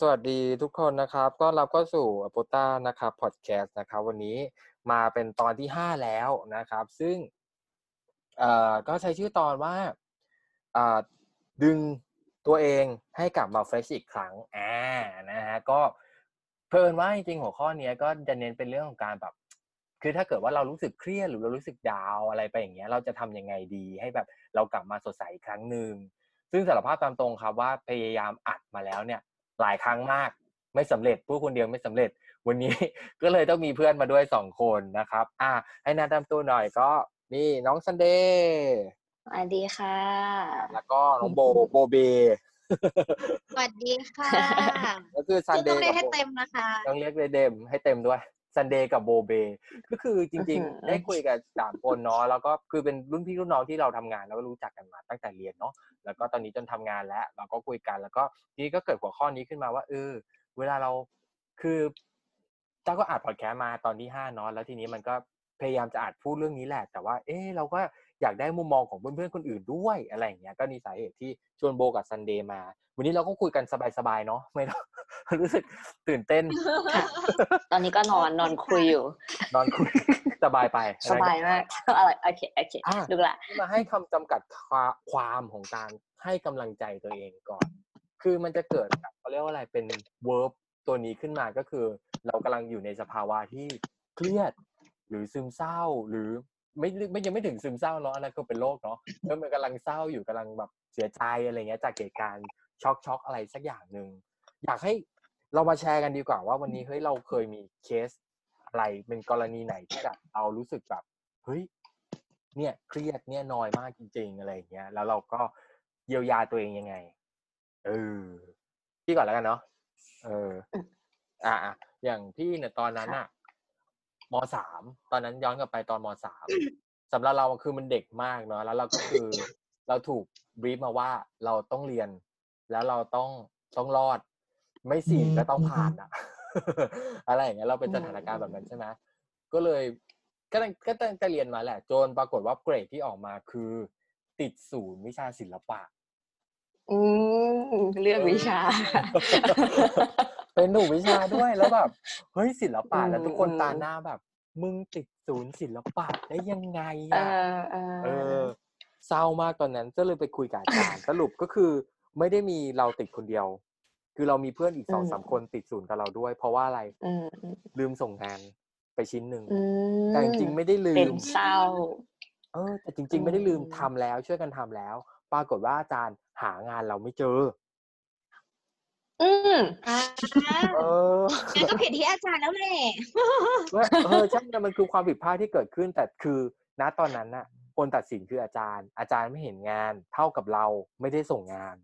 สวัสดีทุกคนนะครับ ก็รับก็สู่อโปต้านะครับพอดแคสต์นะครับ วันนี้มาเป็นตอนที่ห้าแล้วนะครับ ซึ่งเอ่อก็ใช้ชื่อตอนว่าอ่าดึงตัวเองให้กลับมาเฟรชอีกครั้งอ่านะฮะก็เพลินว่าจริงๆหัวข้อนี้ก็จะเน้นเป็นเรื่องของการแบบ คือถ้าเกิดว่าเรารู้สึกเครียดหรือเรารู้สึกดาวอะไรไปอย่างเงี้ย เราจะทำยังไงดี ให้แบบเรากลับมาสดใสอีกครั้งหนึ่งซึ่งสารภาพตามตรงครับว่าพยายามอัดมาแล้วเนี่ย หลายครั้งมากไม่สำเร็จพูดคนเดียวไม่สำเร็จ วันนี้ก็เลยต้องมีเพื่อนมาด้วยสองคนนะครับ อะให้แนะนำตัวหน่อยก็นี่น้องซันเดย์สวัสดีค่ะ แล้วก็น้องโบโบเบสวัสดีค่ะ ก็คือซันจะเดต้องย์เรียกกับให้โบเต็มนะคะ ต้องเรียกเลยเดมให้เต็มด้วย ซันเดย์กับโบเบก็คือจริงอื้อหือๆได้คุยกับสามคนเนาะแล้วก็คือเป็นรุ่นพี่รุ่นน้องที่เราทำงานแล้วก็รู้จักกันมาตั้งแต่เรียนเนาะแล้วก็ตอนนี้จนทำงานแล้วเราก็คุยกัน แล้วก็ทีนี้ก็เกิดหัวข้อนี้ขึ้นมาว่าเออเวลาเราคือเจ้าก็อัดพอดแคสต์มาตอนที่ห้าเนาะแล้วทีนี้มันก็พยายามจะอัดพูดเรื่องนี้แหละ แต่ว่า เออเราก็ อยากได้มุมมองของเพื่อนๆคนอื่นด้วยอะไรอย่างเงี้ยก็นี่สาเหตุที่ชวนโบว์กับซันเดย์มา วันนี้เราก็คุยกันสบายๆเนาะไม่ต้องรู้สึกตื่นเต้น ตอนนี้ก็นอนนอนคุยอยู่ นอนคุยสบายไปสบายมากอะไรโอเคโอเคอะดูละมาให้คำจำกัดความความของการให้กำลังใจตัวเองก่อน คือมันจะเกิดแบบเขาเรียกว่าอะไรเป็น verb ตัวนี้ขึ้นมาก็คือ เรากำลังอยู่ในสภาวะที่เครียด หรือซึมเศร้าหรือ ไม่ไม่ยังไม่ถึงซึมเศร้าเนาะอันนั้นก็เป็นโรคเนาะแล้วมันกำลังเศร้าอยู่กำลังแบบเสียใจอะไรเงี้ย จากเหตุการณ์ช็อกช็อกอะไรสักอย่างหนึ่งอยากให้เรามาแชร์กันดีกว่าว่าวันนี้เฮ้ยเราเคยมีเคสอะไรเป็นกรณีไหนที่แบบเรารู้สึกแบบเฮ้ยเนี่ยเครียดเนี่ยนอยมากจริง ๆ อะไรเงี้ย แล้วเราก็เยียวยาตัวเองยังไงเออพี่ก่อนแล้วกันเนาะเออ อะอะอย่างพี่เนี่ยตอนนั้นอะ มสามตอนนั้นย้อนกลับไปตอนมสามสำหรับเราคือมันเด็กมากเนาะแล้วเราก็คือเราถูกบรีฟมาว่าเราต้องเรียน แล้วเราต้องต้องรอด ไม่สี่ก็ต้องผ่านอะอะไรอย่างเงี้ยเราเป็นสถานการณ์แบบนั้นใช่ไหมก็เลยก็ตั้งก็ตั้งใจเรียนมาแหละ จนปรากฏว่าเกรดที่ออกมาคือ ติดศูนย์วิชาศิลปะอืมเลือกวิชา เป็นหนูวิชาด้วยแล้วแบบเฮ้ยศิลปะอืมแล้วทุกคนอืมตาหน้าแบบ มึงติดศูนย์ศิลปะได้ยังไงเออะอเออเออเศร้ามากตอนนั้นก็เลยไปคุยกับอาจารย์สรุปก็คือไม่ได้มีเราติดคนเดียว คือเรามีเพื่อนอีกสองสามคนติดศูนย์กับเราด้วย เพราะว่าอะไรอืมอืมลืมส่งงานไปชิ้นหนึ่งอืมแต่จริงๆไม่ได้ลืเป็นมเศร้าเออแต่จริง ๆ ไม่ได้ลืมอืมทำแล้วช่วยกันทำแล้ว ปรากฏว่าอาจารย์หางานเราไม่เจอ อืมอ่าเอองั้นก็ผิดที่อาจารย์แล้วแหละว่าเออใช่แต่มันคือความผิดพลาดที่เกิดขึ้น แต่คือณตอนนั้นน่ะ คนตัดสินคืออาจารย์ อาจารย์ไม่เห็นงาน เท่ากับเราไม่ได้ส่งงาน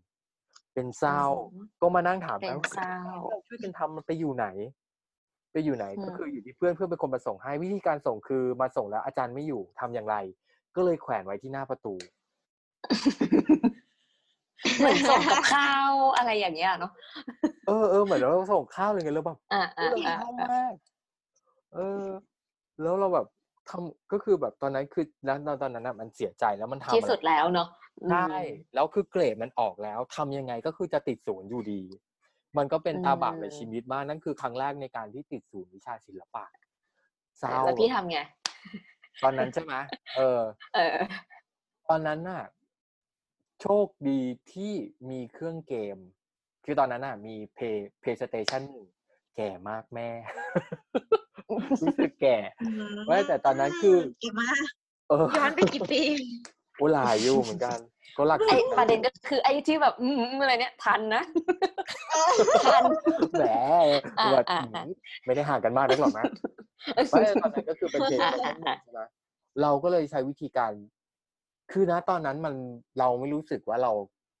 เป็นเศร้าอืมก็มานั่งถามเป็นกันว่าเศร้าเราช่วยกันทำมันไปอยู่ไหน ไปอยู่ไหนอืมก็คืออยู่ที่เพื่อนเพื่อนเป็นคนมาส่งให้วิธีการส่งคือมาส่งแล้วอาจารย์ไม่อยู่ทำอย่างไร ก็เลยแขวนไว้ที่หน้าประตู เหมือนส่งกับข้าวอะไรอย่างเงี้ยเนาะเออเออเหมือนเราส่งข้าวเลยไงแล้วแบบอ่าอ่าเราอ่าเศร้ามากเออ แล้วเราแบบทำก็คือแบบตอนนั้นคือแล้วตอนนั้นน่ะมันเสียใจแล้วมันทำที่อะไรสุดแล้วเนาะอืมใช่แล้วคือเกรดมันออกแล้วทำยังไงก็คือจะติดศูนย์อยู่ดี มันก็เป็นตาบาปในชีวิตมากนั่นคือครั้งแรกในการที่ติดศูนย์วิชาศิลปะเศร้าแล้วพี่ทำไง ตอนนั้นใช่ไหมเออ เออ ตอนนั้นน่ะ โชคดีที่มีเครื่องเกม คือตอนนั้นน่ะ มีเพย์เพย์สเตชันแก่มากแม่ รู้สึกแก่ไม่แต่ตอนนั้นคือเก่งมากเออย้อนไปกี่ปีโอ้หลายอยู่เหมือนกัน ก็หลักไอสิบประเด็นก็คือไอ้ที่แบบอืมอะไรเนี่ยทันนะทันแหมอ่าแบบอ่าอ่าไม่ได้ห่างกันมากนักหรอกนะไม่ตอนนั้นก็คือเป็นเพลงอ่าใช่อ่าไหมเราก็เลยใช้วิธีการ คือนะตอนนั้นมันเราไม่รู้สึกว่าเรา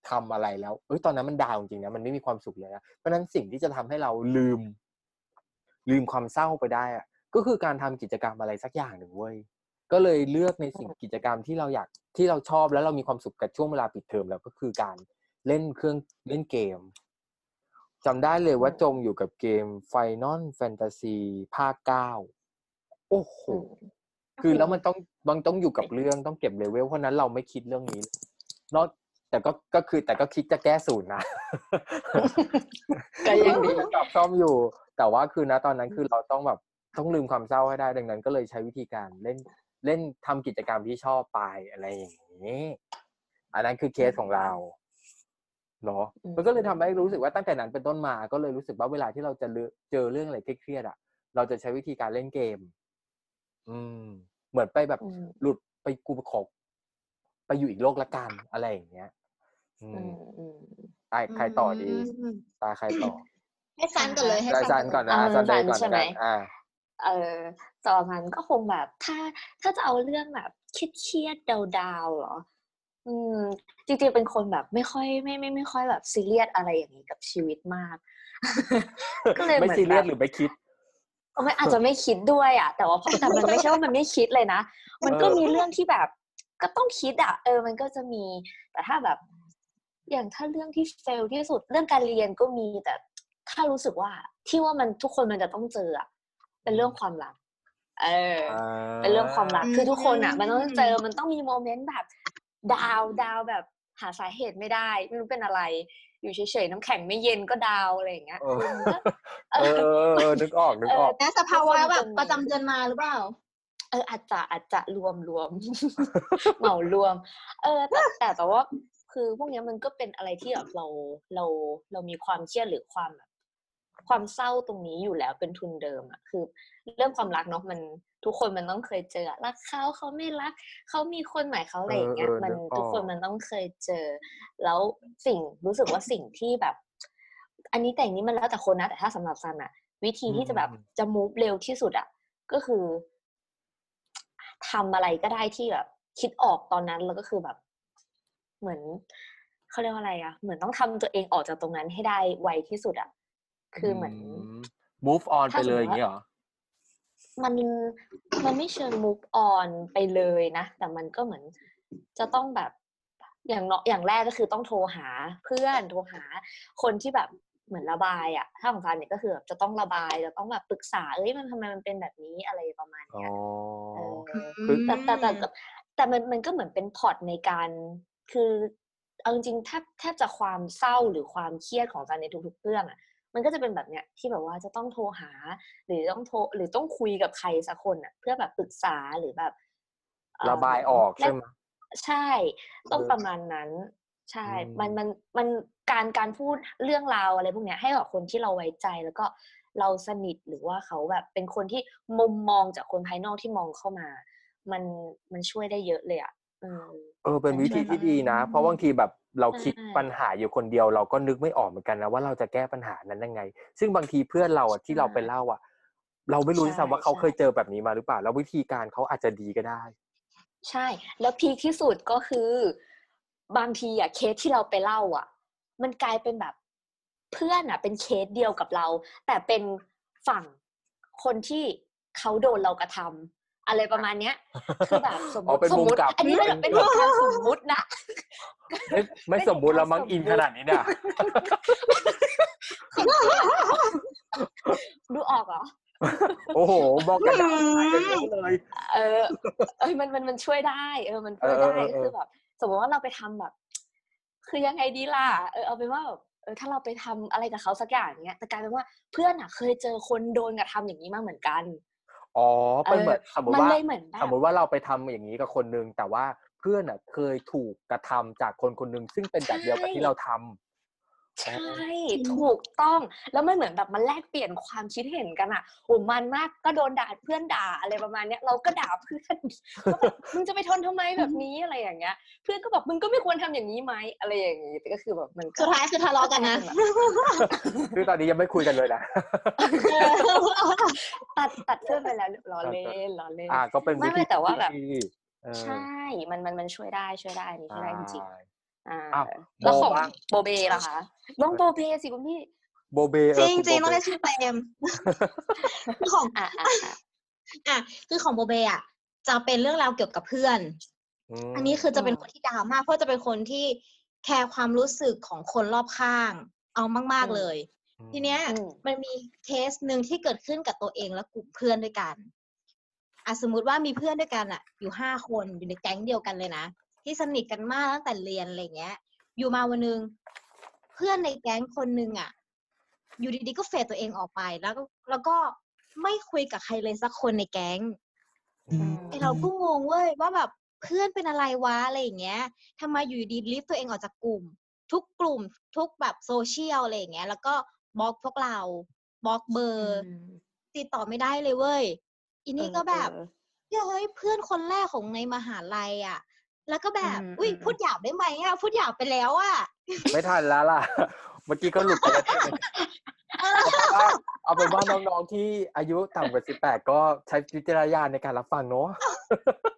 ทำอะไรแล้วเอ้ยตอนนั้นมันดาวจริงๆนะมันไม่มีความสุขเลยนะเพราะฉะนั้นสิ่งที่จะทำให้เราลืม ลืมความเศร้าไปได้อะก็คือการทำกิจกรรมอะไรสักอย่างหนึ่งเว้ยก็เลยเลือกในสิ่งกิจกรรมที่เราอยากที่เราชอบแล้วเรามีความสุขกับช่วงเวลาปิดเทอมแล้วก็คือการเล่นเครื่องเล่นเกมจำได้เลยว่าจมอยู่กับเกม Final Fantasy ภาคเก้าโอ้โหคือแล้วมันต้อง มันต้องอยู่กับเรื่องต้องเก็บเลเวลเพราะฉะนั้นเราไม่คิดเรื่องนี้นอกแต่ก็ก็คือแต่ก็คิดจะแก้สูตรนะก็ยังดีกลับซ่อมอยู่ แต่ว่าคือนะตอนนั้นคือเราต้องแบบต้องลืมความเศร้าให้ได้ ดังนั้น ก็เลยใช้วิธีการเล่นเล่นทำกิจกรรมที่ชอบไปอะไรอย่างนี้อันนั้นคือเคสของเราเนาะอืมมันก็เลยทำให้รู้สึกว่าตั้งแต่นั้นเป็นต้นมา ก็เลยรู้สึกว่าเวลาที่เราจะเจอเรื่องอะไรเครียดๆอะ เราจะใช้วิธีการเล่นเกม อืม เหมือนไปแบบอืมหลุดไปกูไปขอไปอยู่อีกโลกละกันอะไรอย่างเงี้ยอือืมมอืมตายใครต่อดีมตาใครต่อ ให้ซันก่อนเลยให้ได้ซันก่อนนะเอาซันเดย์ซันก่อนใช่ไหมกันอ่าเออต่อมันก็คงแบบ ถ้าถ้าจะเอาเรื่องแบบเครียดๆดาวๆเหรอ อืม จริงๆเป็นคนแบบไม่ค่อยไม่ไม่ไม่ค่อยแบบซีเรียสอะไรอย่างนี้กับชีวิตมากก็เลยเหไม่มือนซีเรียสแบบหรือไม่คิด ก็ไม่อาจจะไม่คิดด้วยอะ แต่ว่าพอแต่มันไม่ใช่ว่ามันไม่คิดเลยนะ มันก็เออมีเรื่องที่แบบ ก็ต้องคิดอะ เออ มันก็จะมี แต่ถ้าแบบ อย่างถ้าเรื่องที่ fail ที่สุดเรื่องการเรียนก็มีแต่ถ้ารู้สึกว่าที่ว่ามันทุกคนมันจะต้องเจออะเป็นเรื่องความรักเอออ่าเป็นเรื่องความรักคือทุกคนอะอืมมันต้องเจอมันต้องมี moment แบบ ดาวดาวแบบ หาสาเหตุไม่ได้ ไม่รู้เป็นอะไร อยู่เฉยๆน้ำแข็งไม่เย็นก็ดาวอะไรอย่างเงี้ยเออคือมันก็เออเออเออนึกออกนึกออกนะสภาวะแบบประจำเดือนมาหรือเปล่าเอออาจจะอาจจะรวมรวมเหมารวม เออแต่แต่แต่ว่าคือพวกเนี้ยมันก็เป็นอะไรที่แบบเราเราเรามีความเครียดหรือความแบบความเศร้าตรงนี้อยู่แล้วเป็นทุนเดิมอะคือ เรื่องความรักเนาะมัน ทุกคนมันต้องเคยเจออะรักเขาเขาไม่รักเขามีคนใหม่เขาอะไรอย่างเงี้ยเออเออมันนึกออกทุกคนมันต้องเคยเจอ แล้วสิ่งรู้สึกว่าสิ่งที่แบบ อันนี้แต่อันนี้มันแล้วแต่คนนะแต่ถ้าสำหรับซันอะวิธีที่จะแบบจะ move เร็วที่สุดอะก็คือทำอะไรก็ได้ที่แบบ คิดออกตอนนั้นแล้วก็คือแบบ เหมือนเขาเรียกว่าอะไรอะเหมือนต้องทำตัวเองออกจากตรงนั้นให้ได้ไวที่สุดอะคือเหมือนม move on ไปถ้าสมเลมุยติอย่างว่านี้เหรอ มันมันไม่เชิง move on ไปเลยนะ แต่มันก็เหมือนจะต้องแบบอย่างเนาะอย่างแรกก็คือต้องโทรหาเพื่อนโทรหาคนที่แบบเหมือนระบายอะถ้าของซันเนี่ยก็คือแบบจะต้องระบายจะต้องแบบปรึกษาเอ้ยมันทำไมมันเป็นแบบนี้อะไรประมาณอ๋อเนี้ยเออคือแต่แต่แต่แต่แต่มันมันก็เหมือนเป็น part ในการคือเอาจริงๆแทบแทบจะความเศร้าหรือความเครียดของซันในทุกๆเรื่องอะ มันก็จะเป็นแบบเนี้ยที่แบบว่าจะต้องโทรหา หรือต้องโทรหรือต้องคุยกับใครสักคนอะเพื่อแบบปรึกษาหรือแบบเระบายออกใช่ไหมใช่ ต้องเออประมาณนั้นใช่อืมมันมันมันการการพูดเรื่องราวอะไรพวกเนี้ยให้กับคนที่เราไว้ใจแล้วก็เราสนิทหรือว่าเขาแบบเป็นคนที่มุมมองจากคนภายนอกที่มองเข้ามา มันมันช่วยได้เยอะเลยอะอืมเออเป็นมันวิธีช่วยที่ดีนะ เพราะบางทีแบบ เราคิดใช่ปัญหาอยู่คนเดียว เราก็นึกไม่ออกเหมือนกันนะว่าเราจะแก้ปัญหานั้นยังไง ซึ่งบางทีเพื่อนเราอะที่เราไปเล่าอะ เราไม่รู้ด้วยซ้ำว่าเขาเคยเจอแบบนี้มาหรือเปล่า แล้ววิธีการเขาอาจจะดีก็ได้ ใช่ แล้วพีคที่สุดก็คือ บางทีอะเคสที่เราไปเล่า อะ มันกลายเป็นแบบเพื่อนอะ เป็นเคสเดียวกับเรา แต่เป็นฝั่งคนที่เขาโดนเรากระทำ อะไรประมาณเนี้ยคือแบบสมมอ๋อติเป็นสมมุมมติกลับอันนี้เป็นเป็นเหตุการณ์สมมุตินะไม่ไม่เป็นสมมุติแล้วมั้งเหตุอินการณ์สมมุติขนาดนี้เนี่ยดูออกเหรอ โอ้โห บอกกันดาวตายกันเยอะเลยเออเอยมันมันมันช่วยได้ เออมันช่วยเออได้เออเออคือแบบสมมติว่าเราไปทำแบบ คือยังไงดีล่ะเออเอาเป็นว่าแบบเออถ้าเราไปทำอะไรกับเขาสักอย่างเนี้ยแต่กลายเป็นว่าเพื่อนอะ เคยเจอคนโดนกระทำอย่างนี้มาเหมือนกัน อ๋อเป็นเหมือนสมมติมันว่าเลยเหมือนแบสมบมติว่าเราไปทำอย่างนี้กับคนนึงแต่ว่าเพื่อนอะเคยถูกกระทำจากคนคนนึงซึ่งเป็นแบบเดียวกับที่เราทำ ใช่ถูกต้องแล้วมันเหมือนแบบมันแลกเปลี่ยนความคิดเห็นกันอะโอ้มันมากก็โดนด่าเพื่อนด่าอะไรประมาณเนี้ยเราก็ด่าเพื่อนว่าแบบมึงจะไปทนทำไมแบบนี้อะไรอย่างเงี้ย เพื่อนก็บอกมึงก็ไม่ควรทำอย่างนี้ไหมอะไรอย่างงี้แต่ก็คือแบบมันก็สุดท้ายคือทะเลาะกันนะคือตอนนี้ยังไม่คุยกันเลยนะตัดตัดเพื่อนไปแล้วล้อเล่นล้อเล่นอ่าก็เป็นไม่วิไม่ธีแต่ว่าแบบที่เออใช่มันมันมันช่วยได้ช่วยได้อันนี้ช่วยได้จริงใช่ๆ อ่าอ้าวแล้วของโบบ้างโบเบล่ะคะน้องโบเบสิคุณพี่โบเบเอจอริงคุณจริงโบต้องเบได้ชื่อเต็มคือของอ่าอ่าอ่าอะคือของโบเบอะจะเป็นเรื่องราวเกี่ยวกับเพื่อนมอันนี้คือจะเป็นอืมคนที่ดาวมาก เพราะจะเป็นคนที่แคร์ความรู้สึกของคนรอบข้าง เอามาก ๆเลย ทีเนี้ยอืมมันมีเคสหนึ่งที่เกิดขึ้นกับตัวเองและกลุ่มเพื่อนด้วยกันอะสมมุติว่ามีเพื่อนด้วยกันอะ อยู่ห้าคนอยู่ในแก๊งเดียวกันเลยนะ ที่สนิทกันมากตั้งแต่เรียนอะไรเงี้ย อยู่มาวันหนึงเพื่อนในแก๊งคนหนึ่งอะ อยู่ดีๆก็ fade ตัวเองออกไปแล้วก็แล้วก็ไม่คุยกับใครเลยสักคนในแก๊งไอเราก็งงเว้ยว่าแบบเพื่อนเป็นอะไรวะอะไรอย่างเงี้ยทำไมอยู่ดี leave ตัวเองออกจากกลุ่ม ทุกกลุ่มทุกแบบโซเชียลอะไรอย่างเงี้ย แล้วก็บล็อกพวกเราบล็อกเบอร์ ติดต่อไม่ได้เลยเว้ย อีนี่ก็แบบเฮ้ยเพื่อนคนแรกของในมหาลัยอะ แล้วก็แบบอืมอุ้ยอืมพูดหยาบได้ไหมอะพูดหยาบไปแล้วอะไม่ทันแล้วล่ะ เมื่อกี้ก็หลุดไปแล้วใช่ไหมเอาเป็นว่าน้องๆที่อายุต่ำกว่าสิบแปดก็ใช้วิจารณญาณในการรับฟังเนาะ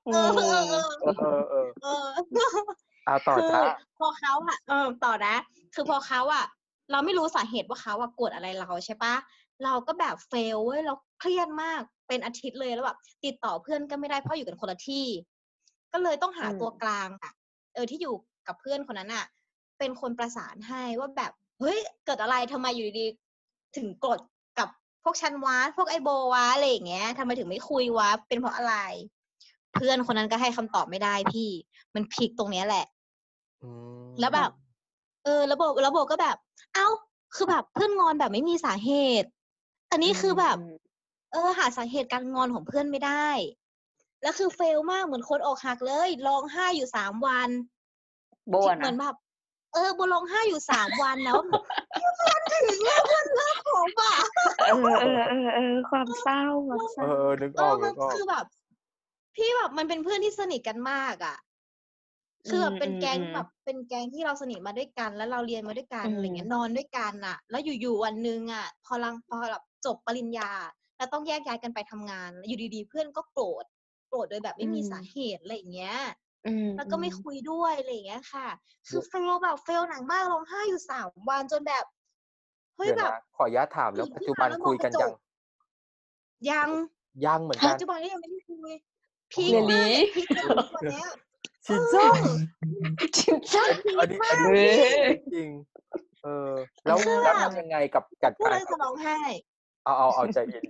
เออเออเออเออเออเออเออเอาต่อคือจ้าพอเขาอะเออต่อนะ คือพอเขาอะเราไม่รู้สาเหตุว่าเขาอะโกรธอะไรเราใช่ปะเราก็แบบเฟลเว้ยเราเครียดมากเป็นอาทิตย์เลยแล้วแบบติดต่อเพื่อนก็ไม่ได้เพราะอยู่กันคนละที่ ก็เลยต้องหาอืมตัวกลางอะเออที่อยู่กับเพื่อนคนนั้นอะเป็นคนประสานให้ว่าแบบเฮ้ยเกิดอะไรทำไมอยู่ดีๆถึงโกรธกับพวกฉันวะพวกไอโบวะอะไรอย่างเงี้ยทำไมถึงไม่คุยวะเป็นเพราะอะไร เพื่อนคนนั้นก็ให้คำตอบไม่ได้พี่ มันพลิกตรงเนี้ยแหละอืมแล้วแบบ เออแล้วโบแล้วโบก็แบบ เอ้า คือแบบเพื่อนงอนแบบไม่มีสาเหตุ อันนี้คือแบบ เออ หาสาเหตุการงอนของเพื่อนไม่ได้ แล้วคือเฟลมากเหมือนคนอกหักเลยร้องไห้อยู่สามวันโบเหนะมือนแบบเออโบร้องไห้อยู่สามวันแล้วเพื่อนถึงแล้วเพื่อนเลิกผมอะเออเออเออเออความเศร้าความเศเอร้าอนึกเออออกมันึนกออกคือแบบ พี่แบบมันเป็นเพื่อนที่สนิทกันมากอะคือแบบเป็นแก๊งแบบเป็นแก๊งที่เราสนิทมาด้วยกัน แล้วเราเรียนมาด้วยกันอะไรเงี้ยนอนด้วยกันอะ แล้วอยู่ๆวันหนึ่งอะ พอลังพอแบบจบปริญญา แล้วต้องแยกย้ายกันไปทำงานแล้วอยู่ดีๆ เพื่อนก็โกรธ โกรธโดยแบบไม่มีสาเหตุอะไรอย่างเงี้ยอืมแล้วก็ไม่คุยด้วยอะไรอย่างเงี้ยค่ะ คือเฟลแบบเฟลหนักมากร้องไห้อยู่สามวันจนแบบเฮ้ยเดี๋ยวแบบนะขออนุญาตถามแล้วตื่นปัจขึ้นจุบันมาแล้วมองคุยกันกระจยังกยังยังเหมือนกัปันจจุบันนี้ยังไม่ได้คุยพีคเรียนมากดีเลยพีคมากตัวเนี้ยชินจ้าจริงจังอันนี้อันนี้เฮ้ยจริง เออ แล้วคือแล้วแบบทำยังไงกับจัดพูดการแล้วจะร้องไห้ เอาเอาเอาใจเย็น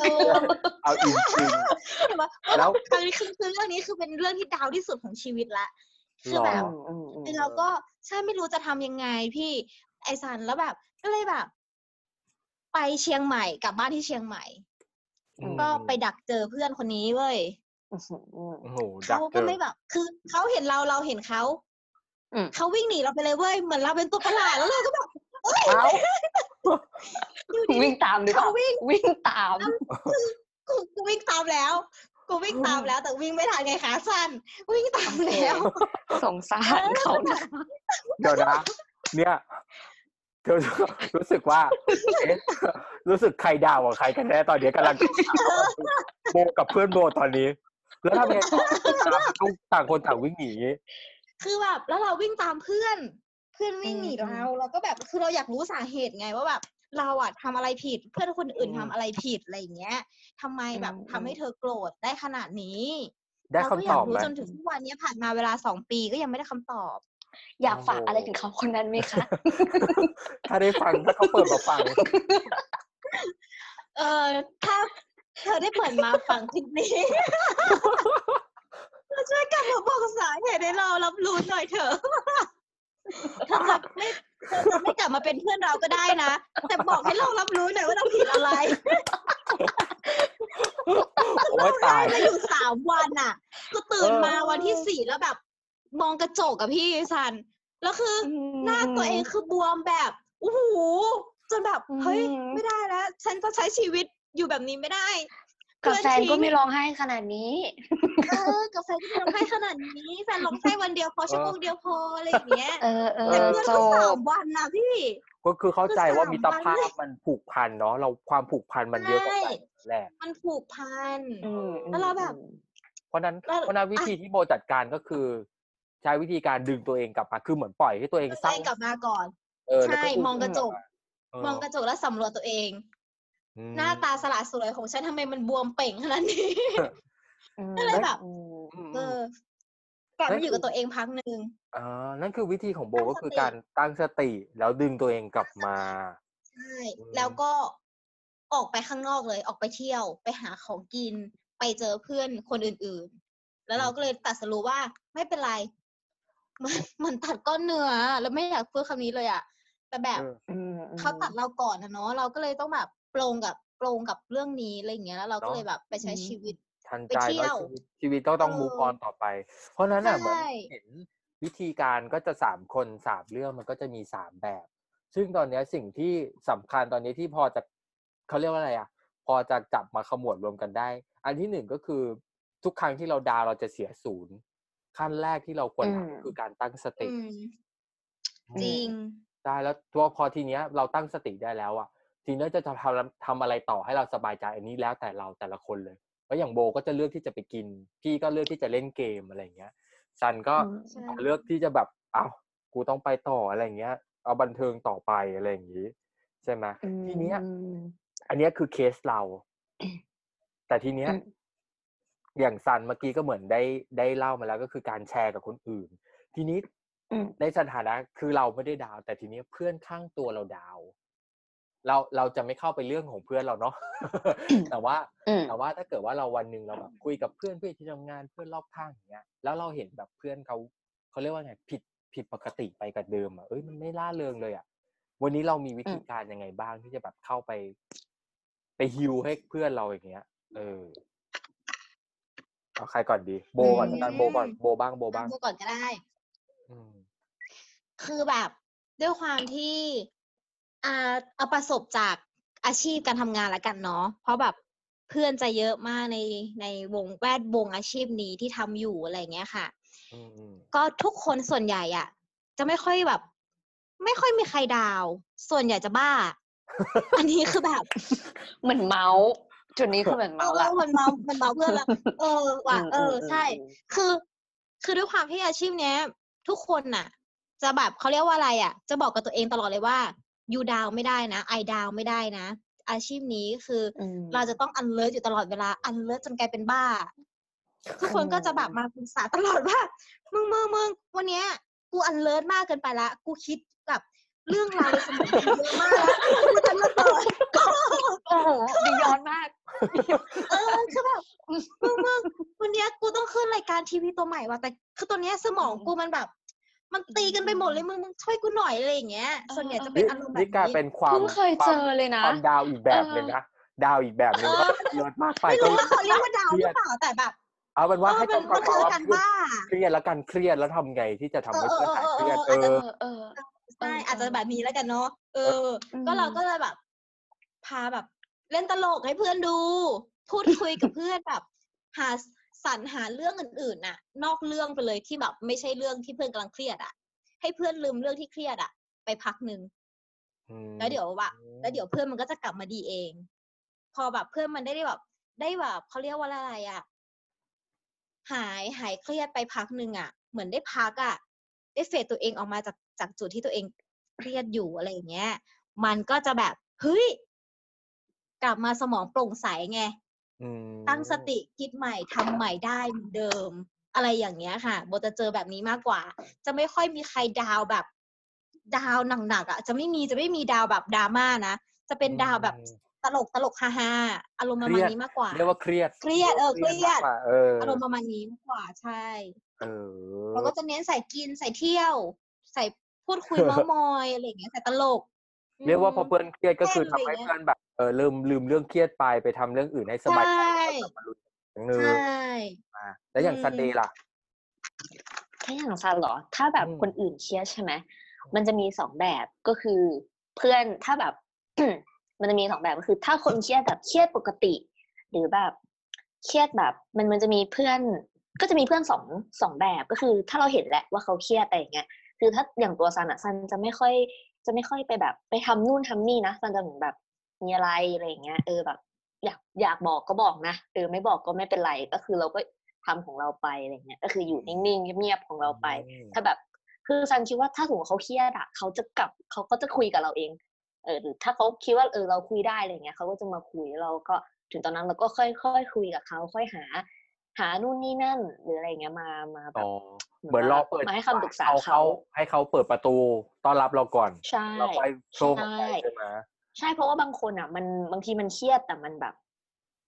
เออๆเอาอินจริงแต่ว่าแล้วครั้งนี้คือคือเรื่องนี้คือเป็นเรื่องที่ดาวที่สุดของชีวิตละคือหรอแบบอืมอืมไอเราก็ใช่ไม่รู้จะทำยังไงพี่ไอซันแล้วแบบ ก็เลยแบบ ไปเชียงใหม่กลับบ้านที่เชียงใหม่ ก็ไปดักเจอเพื่อนคนนี้เว้ยอืมอืมโอ้โหดัเขากเจก็อไม่แบบ คือเขาเห็นเราเราเห็นเขาอืมเขาวิ่งหนีเราไปเลยเว้ยเหมือนเราเป็นตัวประหลาดแล้วเราก็แบบเอ้าอยู่ดี วิ่งตามหรือเปล่าเขาวิ่งวิ่งตามกูกูวิ่งตามแล้ว กูวิ่งตามแล้วแต่วิ่งไม่ทันไงขาสั้นวิ่งตามแล้วสงสารเขานะเดี๋ยวนะเนี่ยเธอรู้สึกว่าเอ๊ะรู้สึกใครด่าวกับใครกันแน่ตอนนี้กำลังโบกับเพื่อนโบตอนนี้ แล้วทำไงต่อต้องต่างคนต่างวิ่งหนีคือแบบแล้วเราวิ่งตามเพื่อน เพื่อนวิ่งหนีอืมเราเราก็แบบคือเราอยากรู้สาเหตุไงว่าแบบเราอะทำอะไรผิด เพื่อนคนอื่นอืมทำอะไรผิดอะไรอย่างเงี้ยทำไมแบบอืมทำให้เธอโกรธได้ขนาดนี้ได้เราคำก็อตยาอกบรู้ไหมจนถึงทุกวันนี้ผ่านมาเวลาสองปีก็ยังไม่ได้คำตอบ อยากฝากอะไรถึงเขาคนนั้นไหมคะ ถ้าได้ฟังถ้าเขาเปิดมาฟัง เออถ้าเธอได้เปิดมาฟังคลิปนี้เธอช่วยกลับมาบอกสาเหตุให้เรารับรู้หน่อยเถอะ เธอจะไม่เธอจะไม่กลับมาเป็นเพื่อนเราก็ได้นะ แต่บอกให้เรารับรู้หน่อยว่าเราผิดอะไรโอ้ยตายได้อยู่สามวันอะ ก็ตื่นเออมาวันที่สี่แล้วแบบ มองกระจกกับพี่ซัน แล้วคืออหน้าตัวเองคือบวมแบบโอ้โหจนแบบ เฮ้ยอืมไม่ได้แล้ว ฉันจะใช้ชีวิตอยู่แบบนี้ไม่ได้ กับแฟนเพื่อนทิ้งก็ไม่ร้องไห้ขนาดนี้ เออกาแฟที่ร้องไห้ขนาดนี้ แฟนร้องไห้วันเดียวพอชั่วโมงเดียวพออะไรอย่างเงี้ย เออเอเอออเพื่อนจก็สาบมวันนะพี่ ก็คือเข้าใจว่าคือสามมิตรภาวันพเลยมันผูกพันเนาะ เราความผูกพันมันเยอะกว่าใช่กันแหละมันผูกพันอืมแล้วเราแบบ เพราะนั้นแล้วเพราะนั้นวิธีที่โบจัดการก็คือ ใช้วิธีการดึงตัวเองกลับมา คือเหมือนปล่อยให้ตัวเองตัวเศร้าเองกลับมาก่อนเออแล้วใช่ก็มองกระจกเออมองกระจกแล้วสำรวจตัวเองอืม หน้าตาสละสวยของฉันทำไมมันบวมเป่งขนาดนี้อืมก็เลยแบบอืมอืมเออืมอกลับนั่มานอยู่กับตัวเองพักหนึ่งอ่านั่นคือวิธีของโบตั้งก็คือสติการตั้งสติแล้วดึงตัวเองกลับมาใช่อืมแล้วก็ออกไปข้างนอกเลยออกไปเที่ยว ไปหาของกิน ไปเจอเพื่อนคนอื่น ๆ แล้วเราก็เลยตัดสรู้ว่าไม่เป็นไร มันมันตัดก้อนเนื้อแล้วไม่อยากพูดคำนี้เลยอะแต่แบบเอออืมเขาตัดเราก่อนนะเนาะเราก็เลยต้องแบบ ปรงกับปรงกับเรื่องนี้อะไรอย่างเงี้ยแล้วเราก็เลยแบบไปใช้ชีวิตทันไปใจเที่ยแล้ววชีวิตชีวิตต้องต้องเออมูฟออนต่อไป เพราะฉะนั้นอะเหมือนใช่เห็นวิธีการก็จะสามคนสามเรื่องมันก็จะมีสามแบบ ซึ่งตอนเนี้ยสิ่งที่สำคัญตอนนี้ที่พอจะเขาเรียกว่าอะไรอะ พอจะจับมาขมวดรวมกันได้ อันที่หนึ่งก็คือทุกครั้งที่เราดาวเราจะเสียศูนย์ ขั้นแรกที่เราควรทำก็คือการตั้งสติอืมจริงได้แล้วตัวพอทีเนี้ย เราตั้งสติได้แล้วอะ ทีเนี้ยจะทำทำอะไรต่อให้เราสบายใจอันนี้แล้วแต่เราแต่ละคนเลยเพราะอย่างโบก็จะเลือกที่จะไปกิน พี่ก็เลือกที่จะเล่นเกมอะไรอย่างเงี้ยซันก็อืมใช่เลือกที่จะแบบอ้าวกูต้องไปต่ออะไรอย่างเงี้ย เอาบันเทิงต่อไปอะไรอย่างงี้ใช่ไหมทีเนี้ยอืมอันเนี้ยคือเคสเรา แต่ทีเนี้ยอืมอย่างซันเมื่อกี้ก็เหมือนได้ได้เล่ามาแล้วก็คือการแชร์กับคนอื่น ทีนี้อืมในสถานะคือเราไม่ได้ดาว แต่ทีนี้เพื่อนข้างตัวเราดาว เราเราจะไม่เข้าไปเรื่องของเพื่อนเราเนาะแต่ว่าอืมแต่ว่าถ้าเกิดว่าเราวันหนึ่งเราแบบคุยกับเพื่อนเพื่อนที่ทำงานเพื่อนรอบข้างอย่างเงี้ยแล้วเราเห็นแบบเพื่อนเขาเขาเรียกว่าไงผิดผิดปกติไปกับเดิมอะเอ้ยมันไม่ล่าเริงเลยอะวันนี้เรามีวิธีการยังไงบ้างที่จะแบบเข้าไป ไปฮิวให้เพื่อนเราอย่างเงี้ย เออเอาใครก่อนดี โบก่อนอืมกันโบก่อนโบบ้างโบบ้างดูก่อนก็ได้อืมคือแบบด้วยความที่ อ่าเอาประสบจากอาชีพการทำงานละกันเนาะเพราะแบบเพื่อนจะเยอะมากในในวงแวดวงอาชีพนี้ที่ทำอยู่อะไรอย่างเงี้ยค่ะอืมอืมก็ทุกคนส่วนใหญ่อะจะไม่ค่อยแบบ ไม่ค่อยมีใครดาว ส่วนใหญ่จะบ้า อันนี้คือแบบเหมือนเมาส์จุดนี้คือเหมือนเอเมาส์อละมันเมามันเมาเพื่อนละเออว่ะเออ ใช่ คือ คือด้วยความที่อาชีพเนี้ย ทุกคนน่ะ จะแบบเขาเรียกว่าอะไรอะ จะบอกกับตัวเองตลอดเลยว่า ยูดาวไม่ได้นะไอดาวไม่ได้นะ อาชีพนี้คือออืมเราจะต้องอันเลิศอยู่ตลอดเวลาอันเลิศจนกลายเป็นบ้า ทุกคนก็จะแบบมาปรึกษาตลอดว่ามึงมึงมึงวันเนี้ยกูอันเลิศมากเกินไปละ กูคิดแบบเรื่องราวในสมองกูเยอะมากแล้วกูจะระเบิดโอ้โหดีย้อนมาก เออคือแบบมึงมึงวันเนี้ยกูต้องขึ้นรายการทีวีตัวใหม่ว่ะแต่คือตัวเนี้ยสมองกูมันแบบ มันตีกันไปหมดเลยมึงมึงช่วยกูหน่อยอะไรอย่างเงี้ย ส่วนใหญ่จะเป็นนี่อารมณ์แบบนี่กลายนี้เป็นความเพิ่งเคยเจอเลยนะความดาวอีกแบบหนึ่งนะดาวอีกแบบหนึ่งเออว่าเยอะมากไปไม่ก็รู้ว่าเขาเรียกว่าดาวหรือเปล่าแต่แบบเอาเป็นเอว่าอให้มันจำกัมัดนควาคือมว่าการบ้าเครียดแล้วกันเครียดแล้วทำไงที่จะทำให้เออเพื่อนหายเครียดเอเอออเออใช่เอออาจจะแบบนี้แล้วกันเนาะเอออืมก็เราก็เลยแบบ พาแบบ เล่นตลกให้เพื่อนดู พูดคุยกับเพื่อนแบบ หา สรรหาเรื่องอื่นๆน่ะ นอกเรื่องไปเลยที่แบบไม่ใช่เรื่องที่เพื่อนกำลังเครียดอะ ให้เพื่อนลืมเรื่องที่เครียดอะ ไปพักหนึ่งอืมแล้วเดี๋ยวว่าแล้วเดี๋ยวเพื่อนมันก็จะกลับมาดีเอง พอแบบเพื่อนมันได้แบบได้แบบเขาเรียกว่าอะไรอะ หายหายเครียดไปพักหนึ่งอะ เหมือนได้พักอะ ได้เฟดตัวเองออกมาจากจากจุดที่ตัวเองเครียดอยู่อะไรอย่างเงี้ย มันก็จะแบบเฮ้ยกลับมาสมองโปร่งใสไงอืม ตั้งสติคิดใหม่ทำใหม่ได้เหมือนเดิม อะไรอย่างเงี้ยค่ะโบจะเจอแบบนี้มากกว่า จะไม่ค่อยมีใครดาวแบบ ดาวหนักๆอะ จะไม่มีจะไม่มีดาวแบบดราม่านะจะเป็นดาวแบบตลกตลกฮาฮาๆอารมณ์ประมาณนี้มากกว่าเรียกว่าเครียดเครียดเออเครียดมากกว่าเอออารมณ์ประมาณนี้มากกว่าใช่เออเราก็จะเน้นใส่กินใส่เที่ยว ใส่พูดคุยเมาส์มอยอะไรอย่างเงี้ยใส่ตลก เรียกว่าพอมเพื่อนเครียดก็คือแค่ทำให้อะไรเงี้ยเพื่อนแบบ เออลืมลืมเรื่องเครียดไปไปทำเรื่องอื่นให้สบายใจใช่แล้วกลับมาลุยอย่างหนึงใช่อ่าแล้วอย่างอืมซันเดย์ล่ะถ้าอย่างซันเหรอ ถ้าแบบอืมคนอื่นเครียดใช่ไหมมันจะมีสองแบบก็คือเพื่อนถ้าแบบ มันจะมีสองแบบก็คือ ถ้าคนเครียดแบบเครียดปกติ หรือแบบเครียดแบบ มันมันจะมีเพื่อนก็จะมีเพื่อนสองสองแบบก็คือ ถ้าเราเห็นแหละว่าเขาเครียดอะไรอย่างเงี้ยคือถ้าอย่างตัวซันอะซันจะไม่ค่อยจะไม่ค่อยไปแบบ ไปทำนู่นทำนี่นะซันจะเหมือนแบบ มีอะไรอะไรอย่างเงี้ย เออแบบ อยากอยากบอกก็บอกนะเออไม่บอกก็ไม่เป็นไรก็คือเราก็ทำของเราไปอะไรเงี้ย ก็คืออยู่นิ่งๆเงียบๆของเราไปอืมถ้าแบบ คือซันคิดว่าถ้าสมมติเขาเครียดอะเขาจะกลับเขาก็จะคุยกับเราเองเออหรือถ้าเขาคิดว่าเออเราคุยได้อะไรเงี้ยเขาก็จะมาคุยแล้วเราก็ถึงตอนนั้นเราก็ค่อยค่อยคุยกับเขาค่อยหา หานู่นนี่นั่น หรืออะไรเงี้ยมามาแบอ๋บอเหมือนเราเปิดมาให้คำปรึกษาเขาเขาให้เขาเปิดประตูต้อนรับเราก่อน ใช่เราค่อยโชว์เข้าไปใช่ใช่ไหม ใช่เพราะว่าบางคนอะ มันบางทีมันเครียดแต่มันแบบ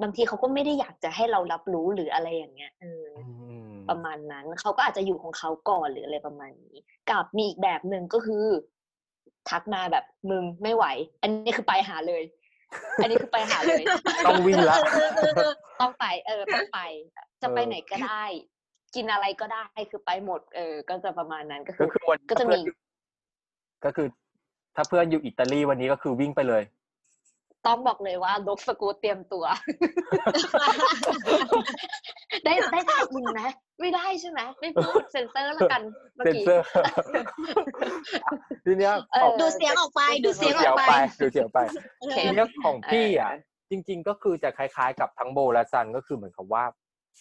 บางทีเขาก็ไม่ได้อยากจะให้เรารับรู้หรืออะไรอย่างเงี้ยเอออืมประมาณนั้นเขาก็อาจจะอยู่ของเขาก่อนหรืออะไรประมาณนี้ กับมีอีกแบบหนึ่งก็คือ ทักมาแบบมึงไม่ไหว อันนี้คือไปหาเลย อันนี้คือไปหาเลย ต้องวิ่งละต้องไป เออต้องไป จะไปเออไหนก็ได้ กินอะไรก็ได้คือไปหมด เออ ก็จะประมาณนั้นก็คืก็อคือวันก็จะมีก็คือ ถ้าเพื่อนอยู่อิตาลีวันนี้ก็คือวิ่งไปเลย ต้องบอกเลยว่าลกสกูตเตรียมตัว ได้ได้ได้ยินไหมไม่ได้ใช่ไหมไม่พูดเซ็นเซอร์แล้วกันเมื่อเซนกี้เซอร์ทีเนี้ยเออของดูเสียงออกไป ดูเสียงอเสีอยกวไปไปดูเสียวไปโอเคทีเนี้ยของพี่อะเออจริง ๆ ก็คือจะคล้ายๆ กับทั้งโบและซันก็คือเหมือนกับว่า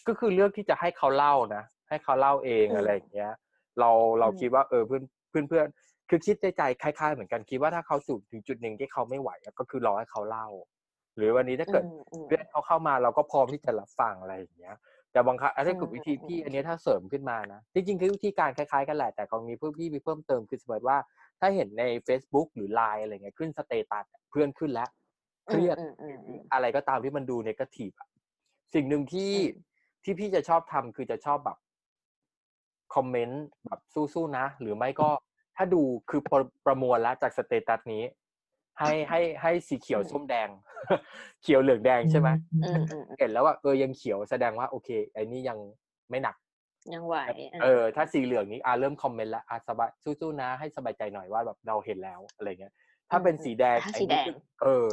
ก็คือเลือกที่จะให้เขาเล่านะให้เขาเล่าเองอืมอะไรอย่างเงี้ย เราเราอืมคิดว่าเออเพื่อนเพื่อนเพื่อน คือคิดในใจคล้ายๆเหมือนกันคิดว่าถ้าเขาสู่ถึงจุดหนึ่งที่เขาไม่ไหวอะก็คือรอให้เขาเล่า หรือวันนี้ถ้าเกิดอืมอืมเพื่อนเขาเข้ามาเราก็พร้อมที่จะรับฟังอะไรอย่างเงี้ยแต่บางครั้งอันนี้อืมคือวิธีอืมพี่อันนี้ถ้าเสริมขึ้นมานะจริงๆคือวิธีการคล้ายๆกันแหละแต่ของมีเพิ่มพี่มีเพิ่มเติมคือสมมติว่า ถ้าเห็นใน Facebook หรือ Line อะไรเงี้ยขึ้น status เพื่อนขึ้นแล้วเครียดอืมอืมอืมอะไรก็ตามที่มันดู negative อะสิ่งหนึ่งที่อืมที่พี่จะชอบทำคือจะชอบแบบคอมเมนต์แบบสู้ๆนะ หรือไม่ก็ ถ้าดูคือประประมวลแล้วจาก status นี้ ให้ให้ให้สีเขียวส้มแดง เขียวเหลืองแดงใช่ไหมอืมอืมอืมเห็นแล้วว่าเออยังเขียวแสดงว่าโอเคไอ้นี่ยังไม่หนักยังไหวเออ ถ้าสีเหลืองนี้อ่าเริ่มคอมเมนต์แล้วอะสบายสู้ๆนะ ให้สบายใจหน่อยว่าแบบเราเห็นแล้วอะไรเงี้ย ถ้าเป็นสีแดงถ้าไอ้สีแดนี่งคือเออ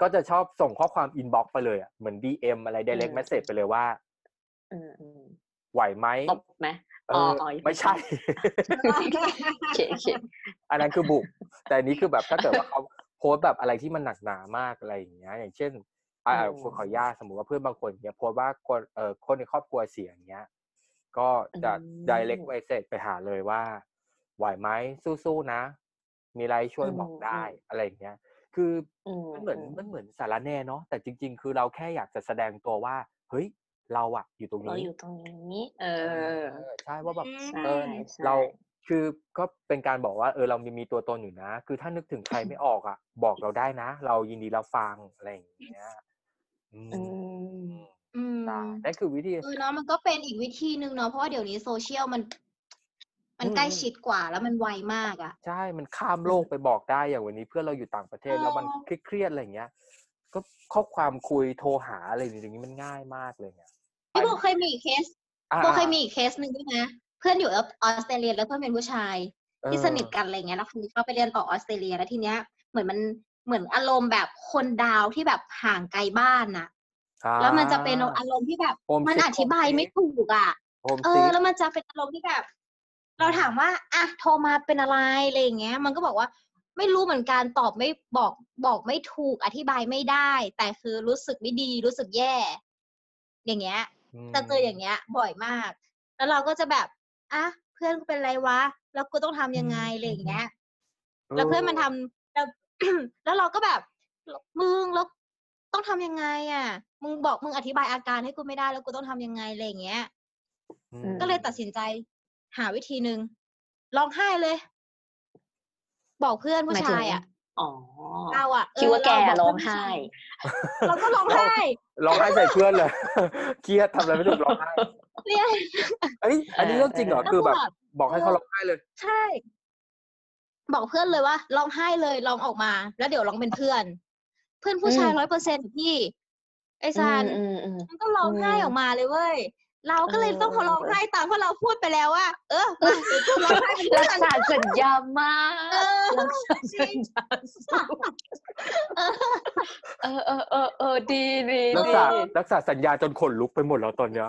ก็จะชอบส่งข้อความอินบ็อกไปเลยอะเหมือน DM อะไร direct อืม message ไปเลยว่าอืมอืม ไหวไหมตบไหมเออ๋อออ๋อไม่ใช่โอเคโอเคอันนั้นคือบุก แต่อันนี้คือแบบถ้าเกิดว่าเขาโพสต์แบบอะไรที่มันหนักหนามากอะไรอย่างเงี้ย อย่างเช่นอ่าอืมขอขออนุญาตสมมติว่าเพื่อนบางคนเนี้ยโพสต์ว่าคนเอ่อคนในครอบครัวเสียอย่างเงี้ย ก็จะ direct message ไปหาเลยว่า ไหวไหมสู้ๆนะ มีอะไรช่วยบอกได้อะไรอย่างเงี้ย คืออืมมันเหมือนมันเหมือนสารแหน่เนาะแต่จริง ๆ คือเราแค่อยากจะแสดงตัวว่า เฮ้ย เราอะอยู่ตรงเรานี้อยู่ตรงนี้ เอเอออใช่ว่าแบบใช่เออใช่เราคือก็เป็นการบอกว่าเออเรามีมีตัวตนอยู่นะ คือถ้านึกถึงใครไม่ออกอะ บอกเราได้นะ เรายินดีรับฟังอะไรอย่างเงี้ยอืมอืมอืมได้นั่นคือวิธีเออเนาะมันก็เป็นอีกวิธีหนึ่งเนาะเพราะว่าเดี๋ยวนี้โซเชียลมัน มันใกล้ชิดกว่าแล้วมันไวมากอะ ใช่มันข้ามโลกไปบอกได้อย่างวันนี้เพื่อนเราอยู่ต่างประเทศอ๋อแล้วมันเครียดๆอะไรอย่างเงี้ย ก็ข้อความคุยโทรหาอะไรอย่างนี้มันง่ายมากเลยเนี่ย พี่โบเคยมีอีกเคสอ่าโบเคยมีอีกเคสหนึ่งด้วยนะ เพื่อนอยู่ออสเตรเลียแล้วเพื่อนเป็นผู้ชายเออที่สนิทกันอะไรเงี้ยแล้วคนนี้เขาไปเรียนต่อออสเตรเลียแล้วทีเนี้ยเหมือนมันเหมือนอารมณ์แบบคน down ที่แบบห่างไกลบ้านน่ะอ่าแล้วมันจะเป็นอารมณ์ที่แบบ Home มัน sick อธิบายไม่ถูกอะ homesick แล้วมันจะเป็นอารมณ์ที่แบบ เราถามว่าอะโทรมาเป็นอะไรอะไรอย่างเงี้ย มันก็บอกว่าไม่รู้เหมือนกันตอบไม่บอกบอกไม่ถูกอธิบายไม่ได้ แต่คือรู้สึกไม่ดีรู้สึกแย่ อย่างเงี้ย จะเจออย่างเงี้ย บ่อยมาก แล้วเราก็จะแบบอะเพื่อนกูเป็นไรวะ แล้วกูต้องทำยังไงอะไรอย่างเงี้ย แล้วเพื่อนมันทำแล้วแล้วเราก็แบบมึงแล้วต้องทำยังไง อะ มึงบอกมึงอธิบายอาการให้กูไม่ได้แล้วกูต้องทำยังไงอะไรอย่างเงี้ยอือืมก็เลยตัดสินใจ หาวิธีหนึ่งร้องไห้เลย บอกเพื่อนผู้หมายถึงชายอะ อ๋อเราอะเออคิดว่าแกเบร้องเพื่นผู้ไห้ชายเราก็ร้องไห้ร้องไห้ใส่เพื่อนเลยเครียดทำอะไรไม่ถูกร้องไห้เรียกเอ้ยอันนี้เรื่องจริงเหรอแล้วคือแบบแบบ บอกให้เขาร้องไห้เลย ใช่ บอกเพื่อนเลยว่าร้องไห้เลยร้องออกมา แล้วเดี๋ยวร้องเป็นเพื่อน เพื่อนผู้ชายอืมร้อยเปอร์เซ็นต์พี่ไอซานอืมอืมมันก็ร้องไห้อืมออกมาเลยเว้ย เราก็เลยเออต้องเออร้องไห้ตามเพราะเราพูดไปแล้วว่า เออมาเดี๋ยวกูร้องไห้เป็นรัเพื่กอนษาสัญญามากเออรักษาสัญญาเออเออเออเออดีดีรักดีษารักษาสัญญาจนขนลุกไปหมดแล้วตอนเนี้ย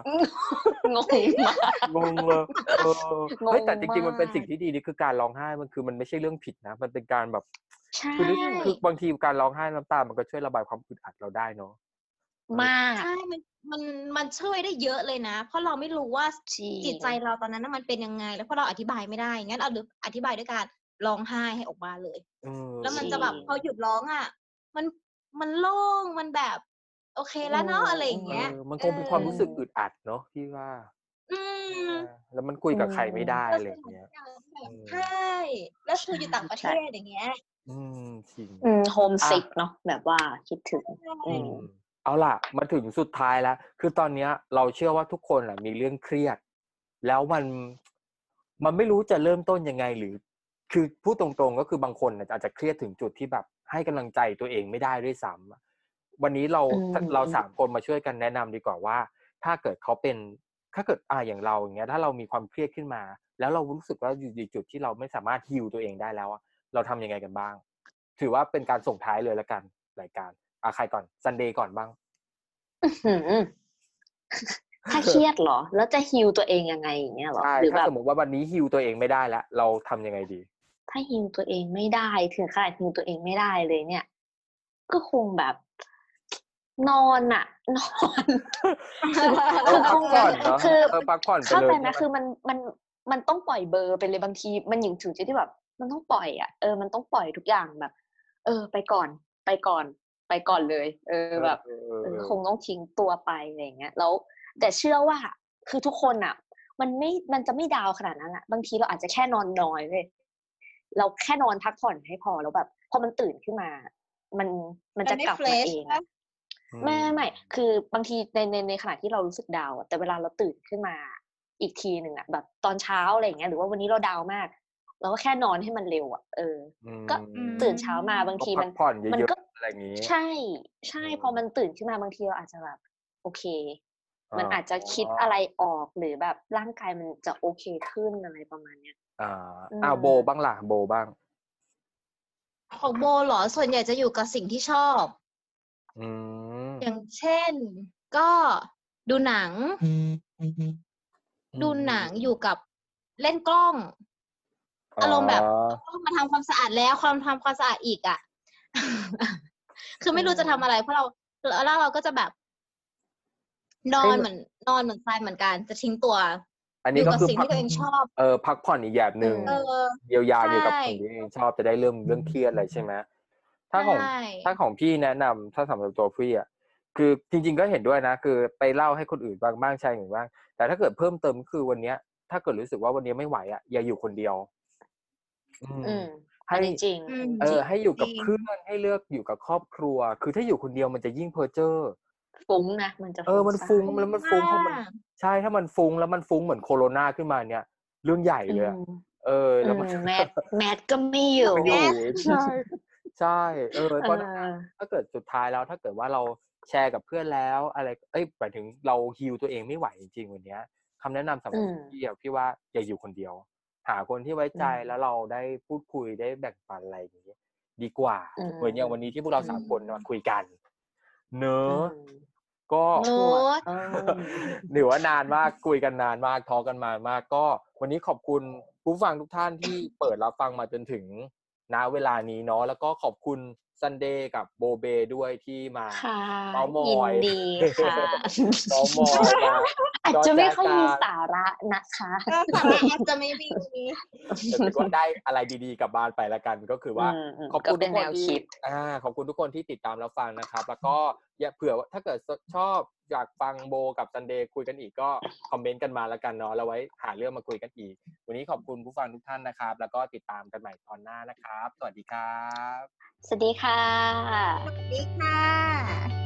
งงมากงงเลยเออเฮ้ยแต่จริงๆงงมากมันเป็นสิ่งที่ดีนี่คือการร้องไห้มันคือมันไม่ใช่เรื่องผิดนะ มันเป็นการแบบใช่คือนึกคือบางทีการร้องไห้น้ำตา มันก็ช่วยระบายความอึดอัดเราได้เนาะ มากใช่มันมันมันช่วยได้เยอะเลยนะ เพราะเราไม่รู้ว่าจริงจิตใจเราตอนนั้นน่ะมันเป็นยังไง แล้วพอเราอธิบายไม่ได้งั้นเอาหรืออธิบายด้วยการร้องไห้ให้ออกมาเลยเออแล้วมันจริงจะแบบพอหยุดร้องอะ มันมันโล่งมันแบบ โอเคแล้วเนาะอืมอะไรอย่างเงี้ยเออมันคงเป็นความรู้สึกอึดอัดเนาะพี่ว่าอืมแล้วมันคุยกับใครไม่ได้อะไรอย่างเงี้ยอืมใช่แล้วคืออยู่ต่างประเทศอย่างเงี้ย อืมจริงอืมโฮมซิกเนาะแบบว่าคิดถึงใช่อือืมม เอาล่ะมาถึงสุดท้ายแล้ว คือตอนเนี้ยเราเชื่อว่าทุกคนอะมีเรื่องเครียด แล้วมันมันไม่รู้จะเริ่มต้นยังไง หรือ คือพูดตรงๆก็คือบางคนน่ะอาจจะเครียดถึงจุดที่แบบให้กำลังใจตัวเองไม่ได้ด้วยซ้ำอะวันนี้เราอืมเราสามคนมาช่วยกันแนะนำดีกว่าว่า ถ้าเกิดเขาเป็นถ้าเกิดอ่าอย่างเราอย่างเงี้ย ถ้าเรามีความเครียดขึ้นมา แล้วเรารู้สึกว่าอยู่ในจุดที่เราไม่สามารถฮิวตัวเองได้แล้วอะเราทำยังไงกันบ้าง ถือว่าเป็นการส่งท้ายเลยละกันรายการ อะใครก่อนซันเดย์ก่อนบ้างหืมถ้าเครียดเหรอ แล้วจะฮิวตัวเองยังไงอย่างเงี้ยเหรอใช่หรือถ้าแบบสมมติว่าวันนี้ฮิวตัวเองไม่ได้แล้วเราทำยังไงดี ถ้าฮิวตัวเองไม่ได้ถึงขนาดฮิวตัวเองไม่ได้เลยเนี่ย ก็คงแบบนอนอะนอนเออพักผ่อนเนาะคือเออพักผ่อนไปเข้าเลยใจไหมใช่ไหมคือมันมันมันต้องปล่อยเบอร์ไปเลยบางที มันหยิ่งถึงจุดที่แบบ มันต้องปล่อยอะเออมันต้องปล่อยทุกอย่างแบบ เออ ไปก่อนไปก่อน ไปก่อนเลย เออแบบเออเอเอออคงต้องทิ้งตัวไปอะไรอย่างเงี้ยแล้วแต่เชื่อว่าคือทุกคนอะ มันไม่มันจะไม่ดาวขนาดนั้นอะบางทีเราอาจจะแค่นอนน้อยเลยเราแค่นอนพักผ่อนให้พอแล้วแบบพอมันตื่นขึ้นมา มันมันจะไม่กลับเฟรมาชเองนะอะไม่ไม่ไม่คือบางทีในในในขณะที่เรารู้สึกดาวน์อะแต่เวลาเราตื่นขึ้นมาอีกทีหนึ่งอะแบบตอนเช้าอะไรอย่างเงี้ยหรือว่าวันนี้เราดาวน์มากเราก็แค่นอนให้มันเร็วอะเอออืมก็ตื่นเช้ามาบางทีก็มัพันกผ่อนเยมันอะก็ๆ อะไรอย่างงี้ ใช่ใช่อืมพอมันตื่นขึ้นมาบางทีเราอาจจะแบบ โอเค มันอ๋อออาจจะคิดอะไรออกหรือแบบร่างกายมันจะโอเคขึ้นอะไรประมาณเนี้ยอ่าอืมอ้าวโบบ้างล่ะโบบ้าง ของโบเหรอส่วนใหญ่จะอยู่กับสิ่งที่ชอบอืมอย่างเช่น ก็ดูหนัง ดูหนังอยู่กับเล่นกล้องอารมณ์แบบต้องมาทำความสะอาดแล้วความทำความสะอาดอีกอะ คือไม่รู้จะทำอะไร เพราะเราแล้วเราก็จะแบบ นอนเหมือนนอนเหมือนทรายเหมือนกันจะทิ้งตัวอันอนี้ยู่ก็กับคือสิ่งพักที่ตัวเองชอบเออพักผ่อนอีกแบบหนึ่งอืมเออเยียวยาอยู่กับใช่สิ่งที่ตัวเองชอบจะได้เริ่มเรื่องเครียดอะไรใช่ไหมถ้าของใช่ถ้าของพี่แนะนำถ้าสำหรับตัวพี่อะคือจริง ๆ ก็เห็นด้วยนะ คือไปเล่าให้คนอื่นบ้างบ้างแชร์อย่างบ้าง แต่ถ้าเกิดเพิ่มเติมคือวันเนี้ย ถ้าเกิดรู้สึกว่าวันนี้ไม่ไหวอะอย่าอยู่คนเดียว อืมอืม ให้อันนี้จริงอืมเออ ให้อยู่กับจริงเพื่อนให้เลือกอยู่กับครอบครัว คือถ้าอยู่คนเดียวมันจะยิ่งเพ้อเจ้อฟุ้งนะมันจะเออมันฟุ้งซ่านแล้วมันฟุ้งเพราะมันมากใช่ถ้ามันฟุ้งแล้วมันฟุ้งเหมือนโคโรนาขึ้นมาเนี่ย เรื่องใหญ่เลยอะอืมเออแล้วมันอืมแมทแมทก็ไม่อยู่ไม่อยู่ใช่ใช่เออเพราะเออถ้าเกิดสุดท้ายแล้วถ้าเกิดว่าเราแชร์กับเพื่อนแล้ว อะไร เอ้ยหมายถึงเราฮิวตัวเองไม่ไหวจริงๆวันเนี้ยคำแนะนำสำหรับอืมพี่อะพี่ว่าอย่าอยู่คนเดียว หาคนที่ไว้ใจอืมแล้วเราได้พูดคุยได้แบ่งปันอะไรอย่างนี้ดีกว่าอืมเหมือนอย่างวันนี้ที่พวกเราสามคนมาคุยกัน เนอะอืมก็โน้ตเออหรือว่านานมากคุยกันนานมากทอกันมามากก็ วันนี้ขอบคุณผู้ฟังทุกท่านที่เปิดรับฟังมาจนถึงณเวลานี้เนาะแล้วก็ขอบคุณซันเดย์กับโบเบด้วยที่มาค่ะเมาส์มยินอยดีค่ะเมอมอยมาอาจจะไม่ค่อยมีจอแจกันสาระนะคะก็สาระอาจจะไม่มีแต่ถือว่าได้อะไรดีๆกลับบ้านไปละกันก็คือว่าอืมอืมขอบคุณก็เป็ทุนกคแนนวที่คิดอ่าขอบคุณทุกคนที่ติดตามรับฟังนะครับ แล้วก็อย่าเผื่อว่าถ้าเกิดชอบอยากฟังโบกับซันเดย์คุยกันอีกก็คอมเมนต์กันมาแล้วกันเนาะแล้วไว้หาเรื่องมาคุยกันอีก วันนี้ขอบคุณผู้ฟังทุกท่านนะครับ แล้วก็ติดตามกันใหม่ตอนหน้านะครับ สวัสดีครับ สวัสดีค่ะ สวัสดีค่ะ